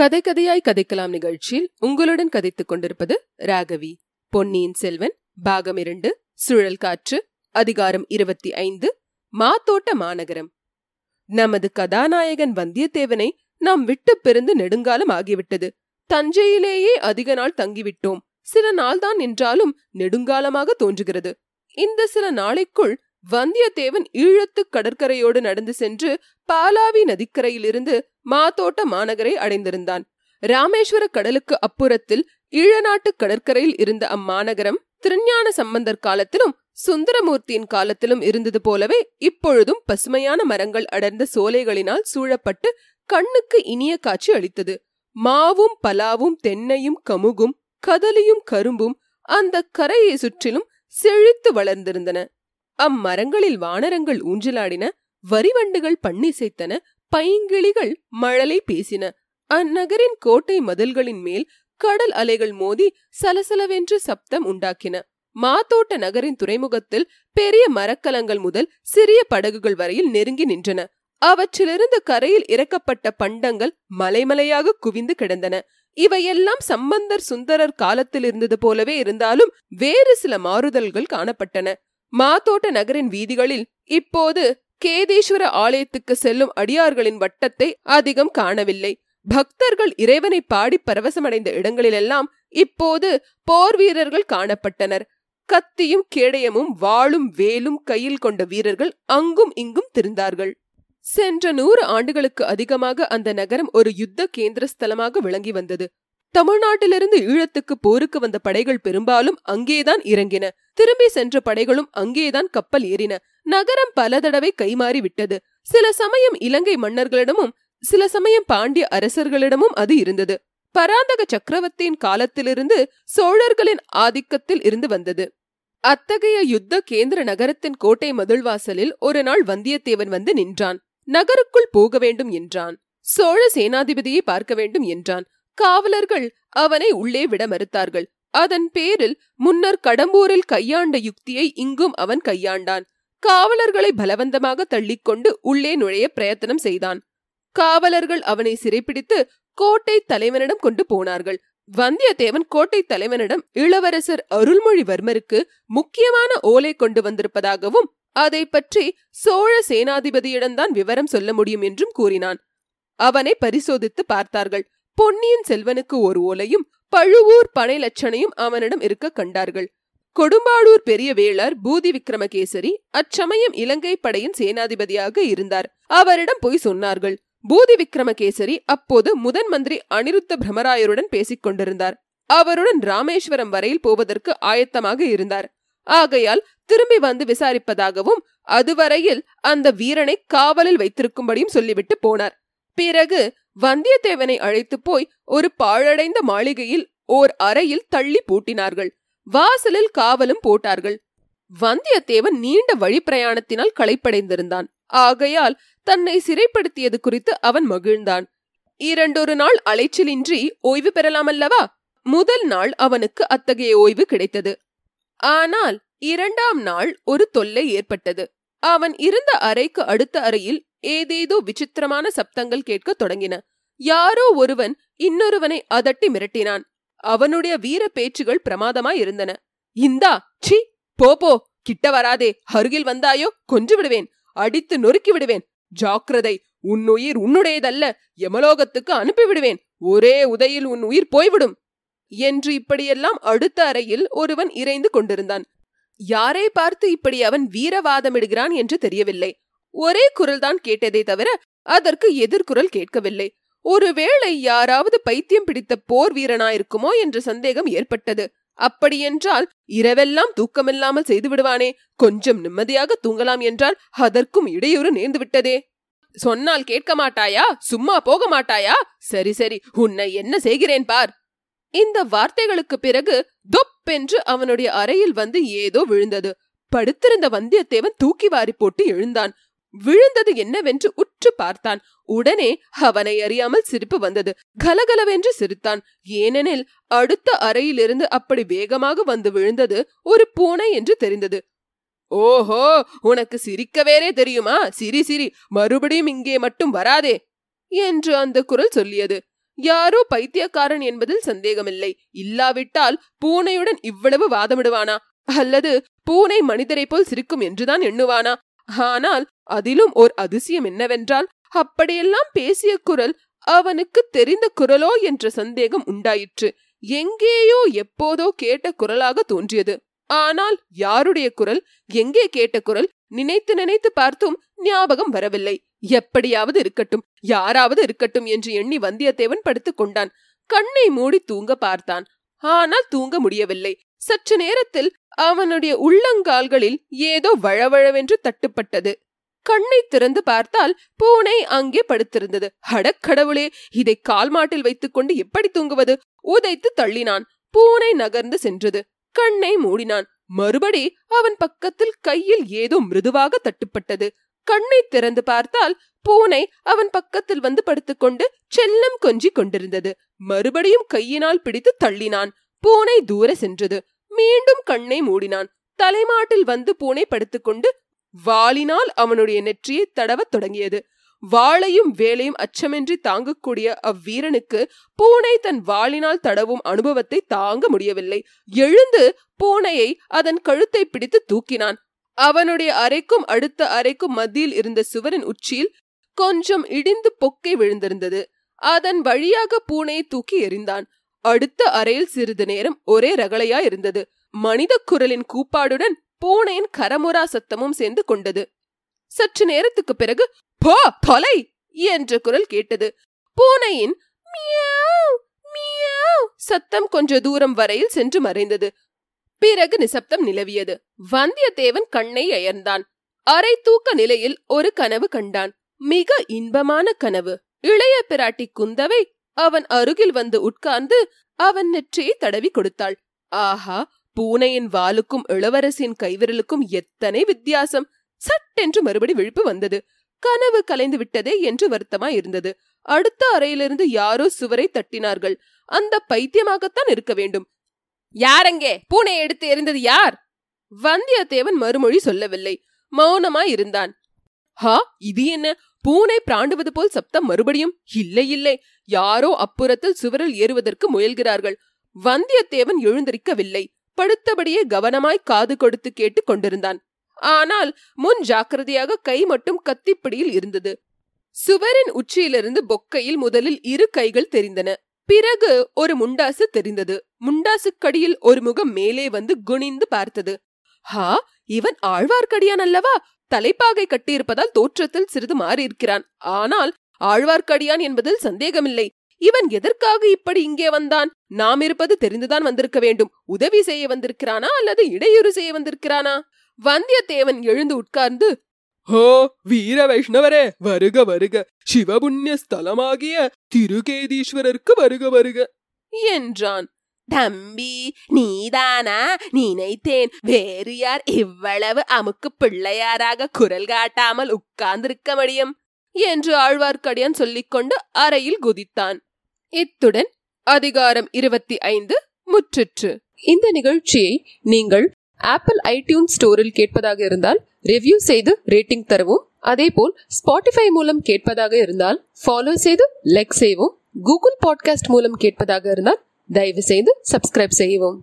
கதை கதையாய் கதைக்கலாம் நிகழ்ச்சியில் உங்களுடன் கதைத்துக் கொண்டிருப்பது ராகவி. பொன்னியின் செல்வன் பாகம் இரண்டு சுழல் காற்று அதிகாரம் இருபத்தி ஐந்து மாத்தோட்ட மாநகரம். நமது கதாநாயகன் வந்தியத்தேவனை நாம் விட்டு பிறந்து நெடுங்காலம் ஆகிவிட்டது. தஞ்சையிலேயே அதிக நாள் தங்கிவிட்டோம். சில நாள்தான் என்றாலும் நெடுங்காலமாக தோன்றுகிறது. இந்த சில நாளைக்குள் வந்தியத்தேவன் ஈழத்து கடற்கரையோடு நடந்து சென்று பாலாவி நதிக்கரையிலிருந்து மாதோட்ட மாநகரை அடைந்திருந்தான். ராமேஸ்வர கடலுக்கு அப்புறத்தில் ஈழநாட்டு கடற்கரையில் இருந்த அம்மாநகரம் திருஞான சம்பந்தர் காலத்திலும் சுந்தரமூர்த்தியின் காலத்திலும் இருந்தது போலவே இப்பொழுதும் பசுமையான மரங்கள் அடர்ந்த சோலைகளினால் சூழப்பட்டு கண்ணுக்கு இனிய காட்சி அளித்தது. மாவும் பலாவும் தென்னையும் கமுகும் கதலியும் கரும்பும் அந்த கரையை சுற்றிலும் செழித்து வளர்ந்திருந்தன. அம்மரங்களில் வானரங்கள் ஊஞ்சலாடின வரிவண்டுகள் பண்ணிசைத்தன பைங்கிளிகள் மழலை பேசின. அந்நகரின் கோட்டை மதில்களின் மேல் கடல் அலைகள் மோதி சலசலவென்று சப்தம் உண்டாக்கின. மாத்தோட்ட நகரின் துறைமுகத்தில் பெரிய மரக்கலங்கள் முதல் சிறிய படகுகள் வரையில் நெருங்கி நின்றன. அவற்றிலிருந்து கரையில் இறக்கப்பட்ட பண்டங்கள் மலைமலையாக குவிந்து கிடந்தன. இவையெல்லாம் சம்பந்தர் சுந்தரர் காலத்தில் இருந்தது போலவே இருந்தாலும் வேறு சில மாறுதல்கள் காணப்பட்டன. மாத்தோட்ட நகரின் வீதிகளில் இப்போது கேதீஸ்வர ஆலயத்துக்கு செல்லும் அடியார்களின் வட்டத்தை அதிகம் காணவில்லை. பக்தர்கள் இறைவனை பாடி பரவசமடைந்த இடங்களிலெல்லாம் இப்போது போர் வீரர்கள் காணப்பட்டனர். கத்தியும் கேடயமும் வாளும் வேலும் கையில் கொண்ட வீரர்கள் அங்கும் இங்கும் திருந்தார்கள். சென்ற நூறு ஆண்டுகளுக்கு அதிகமாக அந்த நகரம் ஒரு யுத்த கேந்திர ஸ்தலமாக விளங்கி வந்தது. தமிழ்நாட்டிலிருந்து ஈழத்துக்கு போருக்கு வந்த படைகள் பெரும்பாலும் அங்கேதான் இறங்கின. திரும்பி சென்ற படைகளும் அங்கேதான் கப்பல் ஏறின. நகரம் பல தடவை கைமாறி விட்டது. சில சமயம் இலங்கை மன்னர்களிடமும் சில சமயம் பாண்டிய அரசர்களிடமும் அது இருந்தது. பராந்தக சக்கரவர்த்தியின் காலத்திலிருந்து சோழர்களின் ஆதிக்கத்தில் இருந்து வந்தது. அத்தகைய யுத்த கேந்திர நகரத்தின் கோட்டை மதிழ்வாசலில் ஒரு நாள் வந்தியத்தேவன் வந்து நின்றான். நகருக்குள் போக வேண்டும் என்றான். சோழ சேனாதிபதியை பார்க்க வேண்டும் என்றான். காவலர்கள் அவனை உள்ளே விட மறுத்தார்கள். அதன் பேரில் முன்னர் கடம்பூரில் கையாண்ட யுக்தியை இங்கும் அவன் கையாண்டான். காவலர்களை பலவந்தமாக தள்ளிக்கொண்டு உள்ளே நுழைய பிரயத்தனம் செய்தான். காவலர்கள் அவனை சிறைப்பிடித்து கோட்டை தலைவனிடம் கொண்டு போனார்கள். வந்தியத்தேவன் கோட்டை தலைவனிடம் இளவரசர் அருள்மொழிவர்மருக்கு முக்கியமான ஓலை கொண்டு வந்திருப்பதாகவும் அதை பற்றி சோழ சேனாதிபதியிடம்தான் விவரம் சொல்ல முடியும் என்றும் கூறினான். அவனை பரிசோதித்து பார்த்தார்கள். பொன்னியின் செல்வனுக்கு ஒரு ஓலையும் பழுவூர் பனை லட்சணையும் அவனிடம் இருக்க கண்டார்கள். கொடும்பாளூர் பெரிய வேளார் பூதி விக்ரமகேசரி அச்சமயம் இலங்கை படையின் சேனாதிபதியாக இருந்தார். அவரிடம் போய் சொன்னார்கள். பூதி விக்ரமகேசரி அப்போது முதன் மந்திரி அனிருத்த பிரமராயருடன் பேசிக் கொண்டிருந்தார். அவருடன் ராமேஸ்வரம் வரையில் போவதற்கு ஆயத்தமாக இருந்தார். ஆகையால் திரும்பி வந்து விசாரிப்பதாகவும் அதுவரையில் அந்த வீரனை காவலில் வைத்திருக்கும்படியும் சொல்லிவிட்டு போனார். பிறகு வந்தியத்தேவனை அழைத்து போய் ஒரு பாழடைந்த மாளிகையில் ஓர் அறையில் தள்ளி பூட்டினார்கள். வாசலில் காவலும் போட்டார்கள். வந்தியத்தேவன் நீண்ட வழிப்பிரயாணத்தினால் களைப்படைந்திருந்தான். ஆகையால் தன்னை சிறைப்படுத்தியது குறித்து அவன் மகிழ்ந்தான். இரண்டொரு நாள் அலைச்சலின்றி ஓய்வு பெறலாமல்லவா? முதல் நாள் அவனுக்கு அத்தகைய ஓய்வு கிடைத்தது. ஆனால் இரண்டாம் நாள் ஒரு தொல்லை ஏற்பட்டது. அவன் இருந்த அறைக்கு அடுத்த அறையில் ஏதேதோ விசித்திரமான சப்தங்கள் கேட்க தொடங்கின. யாரோ ஒருவன் இன்னொருவனை அதட்டி மிரட்டினான். அவனுடைய வீர பேச்சுகள் பிரமாதமாய் இருந்தன. இந்தா சி போ போ கிட்ட வராதே அருகில் வந்தாயோ கொன்று விடுவேன் அடித்து நொறுக்கி விடுவேன். ஜாக்கிரதை உன் உயிர் உன்னுடையதல்ல யமலோகத்துக்கு அனுப்பிவிடுவேன் ஒரே உதையில் உன் உயிர் போய்விடும். என்று இப்படியெல்லாம் அடுத்த அறையில் ஒருவன் இறைந்து கொண்டிருந்தான். யாரை பார்த்து இப்படி அவன் வீரவாதமிடுகிறான் என்று தெரியவில்லை. ஒரே குரல்தான் கேட்டதே தவிர அதற்கு எதிர்குரல் கேட்கவில்லை. ஒருவேளை யாராவது பைத்தியம் பிடித்த போர் வீரனாயிருக்குமோ என்ற சந்தேகம் ஏற்பட்டது. அப்படியென்றால் இரவெல்லாம் தூக்கமில்லாமல் செய்து விடுவானே. கொஞ்சம் நிம்மதியாக தூங்கலாம் என்றால் அதற்கும் இடையூறு நேர்ந்து விட்டதே. சொன்னால் கேட்க மாட்டாயா? சும்மா போக மாட்டாயா? சரி சரி உன்னை என்ன செய்கிறேன் பார். இந்த வார்த்தைகளுக்கு பிறகு தொப் என்று அவனுடைய அறையில் வந்து ஏதோ விழுந்தது. படுத்திருந்த வந்தியத்தேவன் தூக்கி வாரி போட்டு எழுந்தான். விழுந்தது என்னவென்று உற்று பார்த்தான். உடனே அவனை அறியாமல் சிரிப்பு வந்தது. கலகலவென்று சிரித்தான். ஏனெனில் அடுத்த அறையிலிருந்து அப்படி வேகமாக வந்து விழுந்தது ஒரு பூனை என்று தெரிந்தது. ஓஹோ உனக்கு சிரிக்க வேறே தெரியுமா? சிரி சிரி. மறுபடியும் இங்கே மட்டும் வராதே என்று அந்த குரல் சொல்லியது. யாரோ பைத்தியக்காரன் என்பதில் சந்தேகமில்லை. இல்லாவிட்டால் பூனையுடன் இவ்வளவு வாதமிடுவானா? அல்லது பூனை மனிதரை போல் சிரிக்கும் என்றுதான் எண்ணுவானா? ஆனால் அதிலும் ஓர் அதிசயம் என்னவென்றால் அப்படியெல்லாம் பேசிய குரல் அவனுக்கு தெரிந்த குரலோ என்ற சந்தேகம் உண்டாயிற்று. எங்கேயோ எப்போதோ கேட்ட குரலாக தோன்றியது. ஆனால் யாருடைய குரல் எங்கே கேட்ட குரல் நினைத்து நினைத்து பார்த்தும் ஞாபகம் வரவில்லை. எப்படியாவது இருக்கட்டும் யாராவது இருக்கட்டும் என்று எண்ணி வந்தியத்தேவன் படுத்துக் கொண்டான். கண்ணை மூடி தூங்க பார்த்தான். ஆனால் தூங்க முடியவில்லை. சற்று நேரத்தில் அவனுடைய உள்ளங்கால்களில் ஏதோ வழவழவென்று தட்டுப்பட்டது. கண்ணை திறந்து பார்த்தால் பூனை அங்கே படுத்திருந்தது. அடக்கடவுளே இதை கால் மாட்டில் வைத்துக்கொண்டு எப்படி தூங்குவது? உதைத்து தள்ளினான். பூனை நகர்ந்து சென்றது. கண்ணை மூடினான். மறுபடி அவன் பக்கத்தில் கையில் ஏதோ மிருதுவாக தட்டுப்பட்டது. கண்ணை திறந்து பார்த்தால் பூனை அவன் பக்கத்தில் வந்து படுத்துக்கொண்டு செல்லம் கொஞ்சி கொண்டிருந்தது. மறுபடியும் கையினால் பிடித்து தள்ளினான். பூனை தூர சென்றது. மீண்டும் கண்ணை மூடினான். தலைமாட்டில் வந்து பூனை படுத்துக்கொண்டு வாளினால் அவனுடைய நெற்றியை தடவத் தொடங்கியது. வாளையும் வேலையும் அச்சமின்றி தாங்கக்கூடிய அவ்வீரனுக்கு பூனை தன் வாளினால் தடவும் அனுபவத்தை தாங்க முடியவில்லை. எழுந்து பூனையை அதன் கழுத்தை பிடித்து தூக்கினான். அவனுடைய அறைக்கும் அடுத்த அறைக்கும் மத்தியில் இருந்த சுவரின் உச்சியில் கொஞ்சம் இடிந்து பொக்கை விழுந்திருந்தது. அதன் வழியாக பூனையை தூக்கி எறிந்தான். அடுத்த அறையில் சிறிது நேரம் ஒரே ரகளையா இருந்தது மனித குரலின் கூப்பாடுடன் பூனையின் கரமுரா சத்தமும் சேர்ந்து கொண்டது. சற்று நேரத்துக்கு பிறகு போ தொலை! என்ற குரல் கேட்டது. பூனையின் மியாவ், மியாவ் சத்தம் கொஞ்ச தூரம் வரையில் சென்று மறைந்தது. பிறகு நிசப்தம் நிலவியது. வந்தியத்தேவன் கண்ணை அயர்ந்தான். அரை தூக்க நிலையில் ஒரு கனவு கண்டான். மிக இன்பமான கனவு. இளைய பிராட்டி குந்தவை அவன் அருகில் வந்து உட்கார்ந்து அவன் நெற்றியை தடவி கொடுத்தாள். ஆஹா பூனையின் வாலுக்கும் இளவரசியின் கைவிரலுக்கும் எத்தனை வித்தியாசம்! சட்டென்று மறுபடி விழிப்பு வந்தது. கனவு கலைந்து விட்டதே என்று வருத்தமாய் இருந்தது. அடுத்த அறையிலிருந்து யாரோ சுவரை தட்டினார்கள். அந்த பைத்தியமாகத்தான் இருக்க வேண்டும். யாரெங்கே பூனை எடுத்து எறிந்தது யார்? வந்தியத்தேவன் மறுமொழி சொல்லவில்லை. மௌனமாய் இருந்தான். ஹா இது என்ன? பூனை பிராண்டுவது போல் சப்தம் மறுபடியும் இல்லை இல்லை யாரோ அப்புறத்தில் சுவரில் ஏறுவதற்கு முயல்கிறார்கள். வந்தியத்தேவன் எழுந்திருக்கவில்லை. படுத்தபடியே கவனமாய் காது கொடுத்து கேட்டுக் கொண்டிருந்தான். ஆனால் முன் ஜாக்கிரதையாக கை மட்டும் கத்திப்பிடியில் இருந்தது. சுவரின் உச்சியிலிருந்து பொக்கையில் முதலில் இரு கைகள் தெரிந்தன. பிறகு ஒரு முண்டாசு தெரிந்தது. முண்டாசுக்கடியில் ஒரு முகம் மேலே வந்து குனிந்து பார்த்தது. ஹா இவன் ஆழ்வார்க்கடியான் அல்லவா? தலைப்பாகை கட்டியிருப்பதால் தோற்றத்தில் சிறிது மாறியிருக்கிறான். ஆனால் ஆழ்வார்க்கடியான் என்பதில் சந்தேகமில்லை. இவன் எதற்காக இப்படி இங்கே வந்தான்? நாம் இருப்பது தெரிந்துதான் வந்திருக்க வேண்டும். உதவி செய்ய வந்திருக்கிறானா அல்லது இடையூறு செய்ய வந்திருக்கிறானா? வந்தியத்தேவன் எழுந்து உட்கார்ந்து ஹோ வீர வைஷ்ணவரே வருக வருக. சிவபுண்ணிய ஸ்தலமாகிய திருகேதீஸ்வரருக்கு வருக வருக. என்றான். தம்பி நீதானா? நினைத்தேன். வேறு யார்? இவ்வளவு அமுக்கு பிள்ளையாராக குரல் காட்டாமல் உட்கார்ந்திருக்க முடியும்? என்று ஆழ்வார்க்கடியான் சொல்லிக்கொண்டு அறையில் குதித்தான். இத்துடன் அதிகாரம் இருபத்தி ஐந்து முற்றிற்று. இந்த நிகழ்ச்சியை நீங்கள் ஆப்பிள் ஐடியூன் ஸ்டோரில் கேட்பதாக இருந்தால் ரிவ்யூ செய்து ரேட்டிங் தரவும். அதேபோல் ஸ்பாட்டிஃபை மூலம் கேட்பதாக இருந்தால் ஃபாலோ செய்து லைக் செய்யவும். கூகுள் பாட்காஸ்ட் மூலம் கேட்பதாக இருந்தால் தயவு செய்து சப்ஸ்கிரைப் செய்யவும்